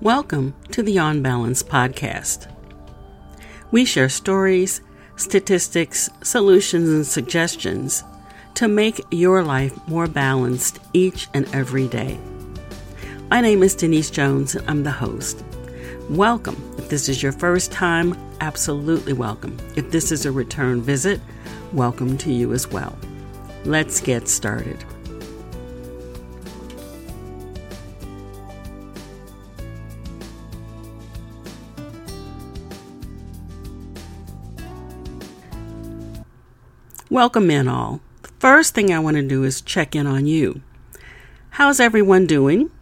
Welcome to the On Balance podcast. We share stories, statistics, solutions, and suggestions to make your life more balanced each and every day. My name is Denise Jones, and I'm the host. Welcome. If this is your first time, absolutely welcome. If this is a return visit, welcome to you as well. Let's get started. Welcome in all. The first thing I want to do is check in on you. How's everyone doing?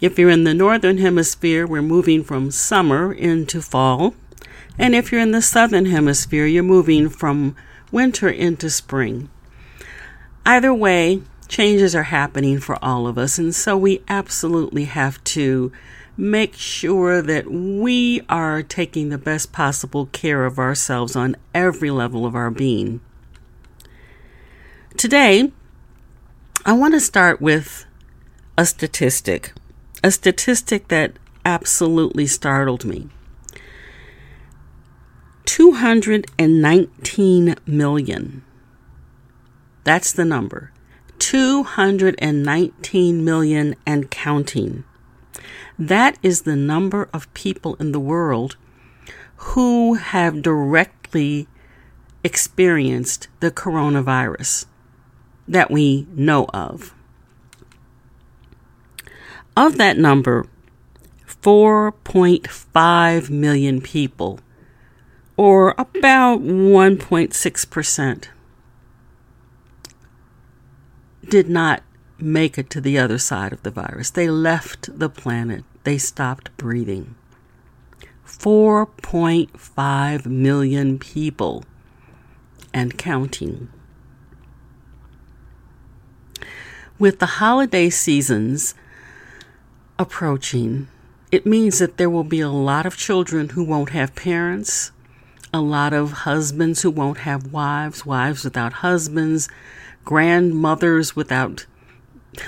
If you're in the northern hemisphere, we're moving from summer into fall. And if you're in the southern hemisphere, you're moving from winter into spring. Either way, changes are happening for all of us, and so we absolutely have to make sure that we are taking the best possible care of ourselves on every level of our being. Today, I want to start with a statistic, a statistic that absolutely startled me. 219 million. That's the number. 219 million and counting. That is the number of people in the world who have directly experienced the coronavirus that we know of. Of that number, 4.5 million people, or about 1.6%, did not make it to the other side of the virus. They left the planet, they stopped breathing. 4.5 million people and counting. With the holiday seasons approaching, it means that there will be a lot of children who won't have parents, a lot of husbands who won't have wives, wives without husbands, grandmothers without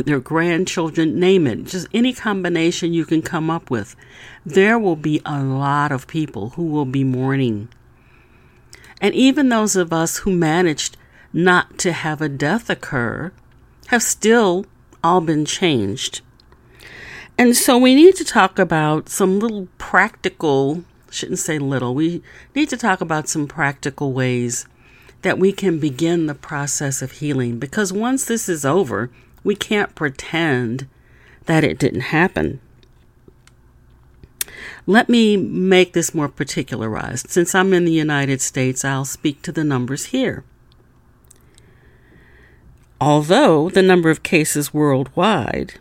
their grandchildren, name it, just any combination you can come up with. There will be a lot of people who will be mourning. And even those of us who managed not to have a death occur have still all been changed. And so we need to talk about some little practical, shouldn't say little, we need to talk about some practical ways that we can begin the process of healing because once this is over, we can't pretend that it didn't happen. Let me make this more particularized. Since I'm in the United States, I'll speak to the numbers here. Although the number of cases worldwide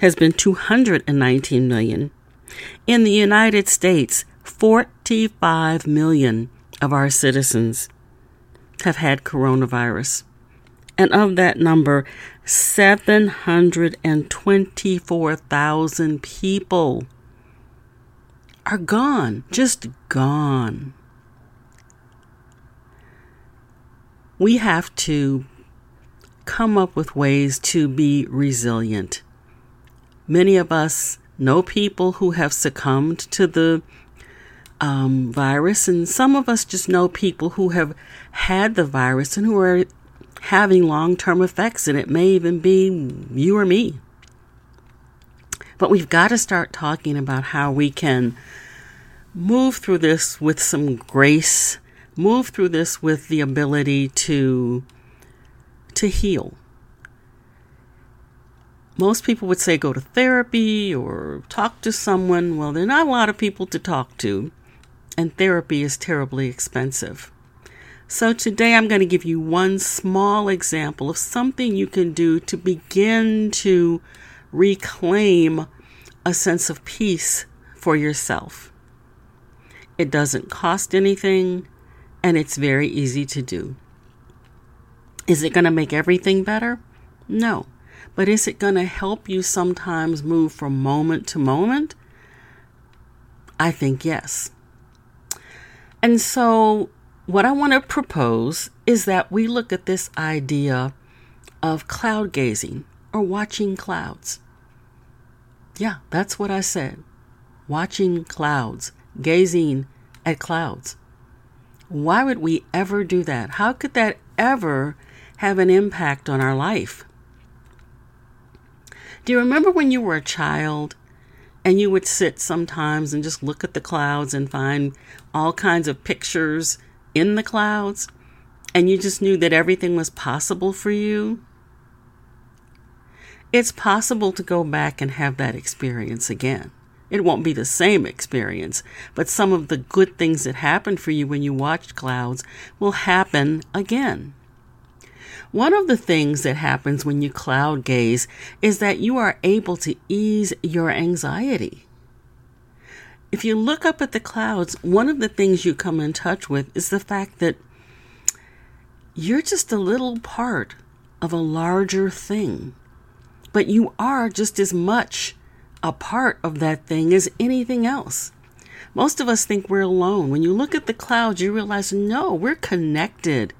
has been 219 million, in the United States, 45 million of our citizens have had coronavirus. And of that number, 724,000 people are gone, just gone. We have to come up with ways to be resilient. Many of us know people who have succumbed to the um, virus, and some of us just know people who have had the virus and who are having long term effects, and it may even be you or me. But we've got to start talking about how we can move through this with some grace, move through this with the ability to to heal. Most people would say go to therapy or talk to someone. Well, there are not a lot of people to talk to, and therapy is terribly expensive. So, today I'm going to give you one small example of something you can do to begin to reclaim a sense of peace for yourself. It doesn't cost anything, and it's very easy to do. Is it going to make everything better? No. But is it going to help you sometimes move from moment to moment? I think yes. And so, what I want to propose is that we look at this idea of cloud gazing or watching clouds. Yeah, that's what I said. watching clouds, gazing at clouds. Why would we ever do that? How could that ever have an impact on our life? Do you remember when you were a child and you would sit sometimes and just look at the clouds and find all kinds of pictures in the clouds? And you just knew that everything was possible for you? It's possible to go back and have that experience again. It won't be the same experience, but some of the good things that happened for you when you watched clouds will happen again. One of the things that happens when you cloud gaze is that you are able to ease your anxiety. If you look up at the clouds, one of the things you come in touch with is the fact that you're just a little part of a larger thing, but you are just as much a part of that thing as anything else. Most of us think we're alone. When you look at the clouds, you realize no, we're connected.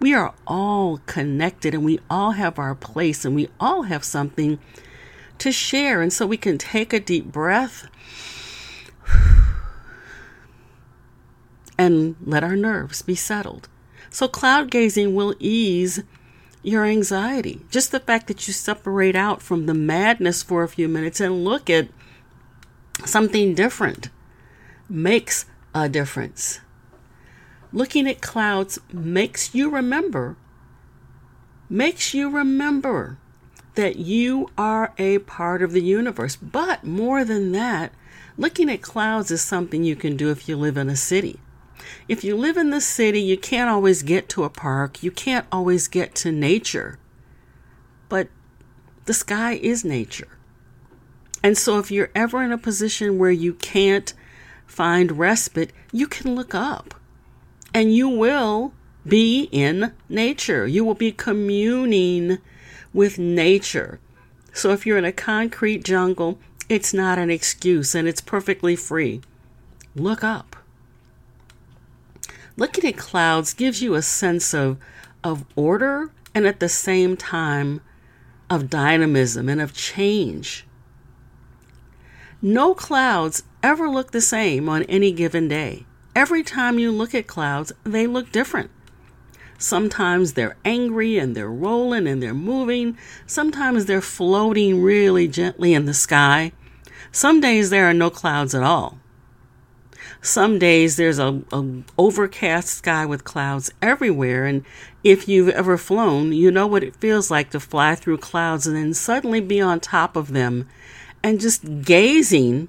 We are all connected and we all have our place and we all have something to share. And so we can take a deep breath and let our nerves be settled. So, cloud gazing will ease your anxiety. Just the fact that you separate out from the madness for a few minutes and look at something different makes a difference. Looking at clouds makes you remember, makes you remember that you are a part of the universe. But more than that, looking at clouds is something you can do if you live in a city. If you live in the city, you can't always get to a park, you can't always get to nature. But the sky is nature. And so if you're ever in a position where you can't find respite, you can look up and you will be in nature. You will be communing with nature. So if you're in a concrete jungle, it's not an excuse and it's perfectly free. Look up. Looking at clouds gives you a sense of, of order and at the same time of dynamism and of change. No clouds ever look the same on any given day. Every time you look at clouds, they look different. Sometimes they're angry and they're rolling and they're moving. Sometimes they're floating really gently in the sky. Some days there are no clouds at all. Some days there's a, a, overcast sky with clouds everywhere, and if you've ever flown, you know what it feels like to fly through clouds and then suddenly be on top of them, and just gazing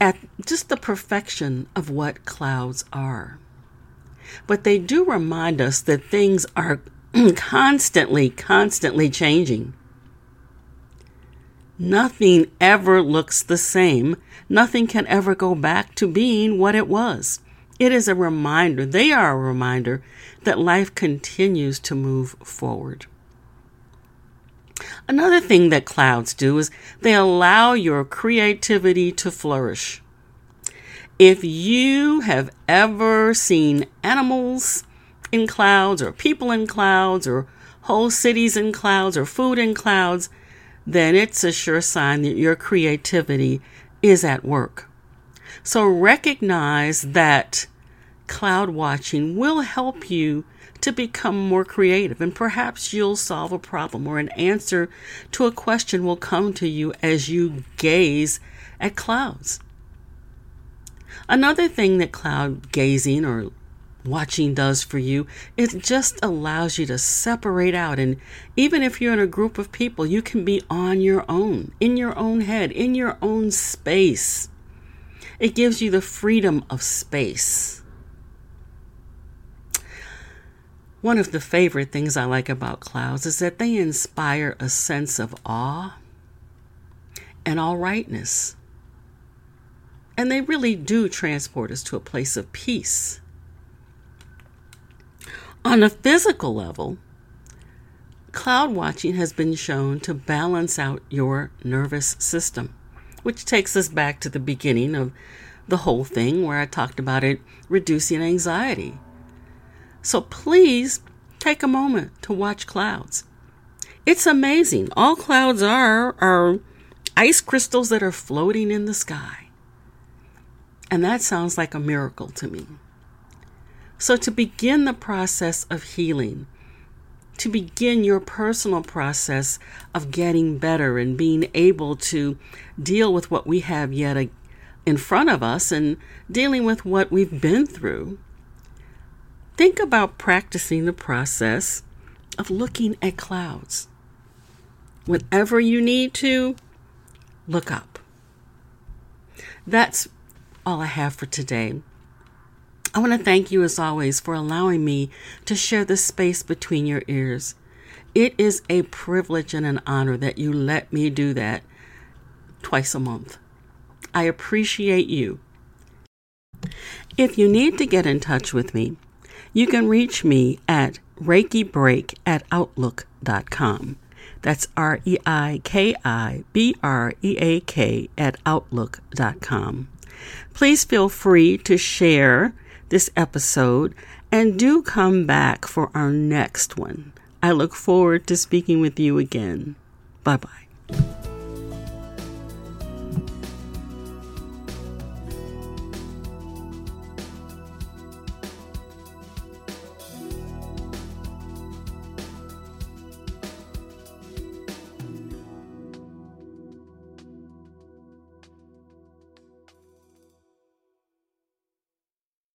at just the perfection of what clouds are. But they do remind us that things are constantly, constantly changing. Nothing ever looks the same. Nothing can ever go back to being what it was. It is a reminder, they are a reminder that life continues to move forward. Another thing that clouds do is they allow your creativity to flourish. If you have ever seen animals in clouds, or people in clouds, or whole cities in clouds, or food in clouds, then it's a sure sign that your creativity is at work. So recognize that cloud watching will help you to become more creative, and perhaps you'll solve a problem or an answer to a question will come to you as you gaze at clouds. Another thing that cloud gazing or watching does for you. It just allows you to separate out. And even if you're in a group of people, you can be on your own, in your own head, in your own space. It gives you the freedom of space. One of the favorite things I like about clouds is that they inspire a sense of awe and all rightness. And they really do transport us to a place of peace on a physical level, cloud watching has been shown to balance out your nervous system, which takes us back to the beginning of the whole thing where I talked about it reducing anxiety. So please take a moment to watch clouds. It's amazing. All clouds are are ice crystals that are floating in the sky. And that sounds like a miracle to me. So, to begin the process of healing, to begin your personal process of getting better and being able to deal with what we have yet in front of us and dealing with what we've been through, think about practicing the process of looking at clouds. Whenever you need to, look up. That's all I have for today. I want to thank you, as always, for allowing me to share this space between your ears. It is a privilege and an honor that you let me do that twice a month. I appreciate you. If you need to get in touch with me, you can reach me at reikibreak at outlook.com. That's R E I K I B R E A K at outlook.com. Please feel free to share this episode and do come back for our next one. I look forward to speaking with you again. Bye bye.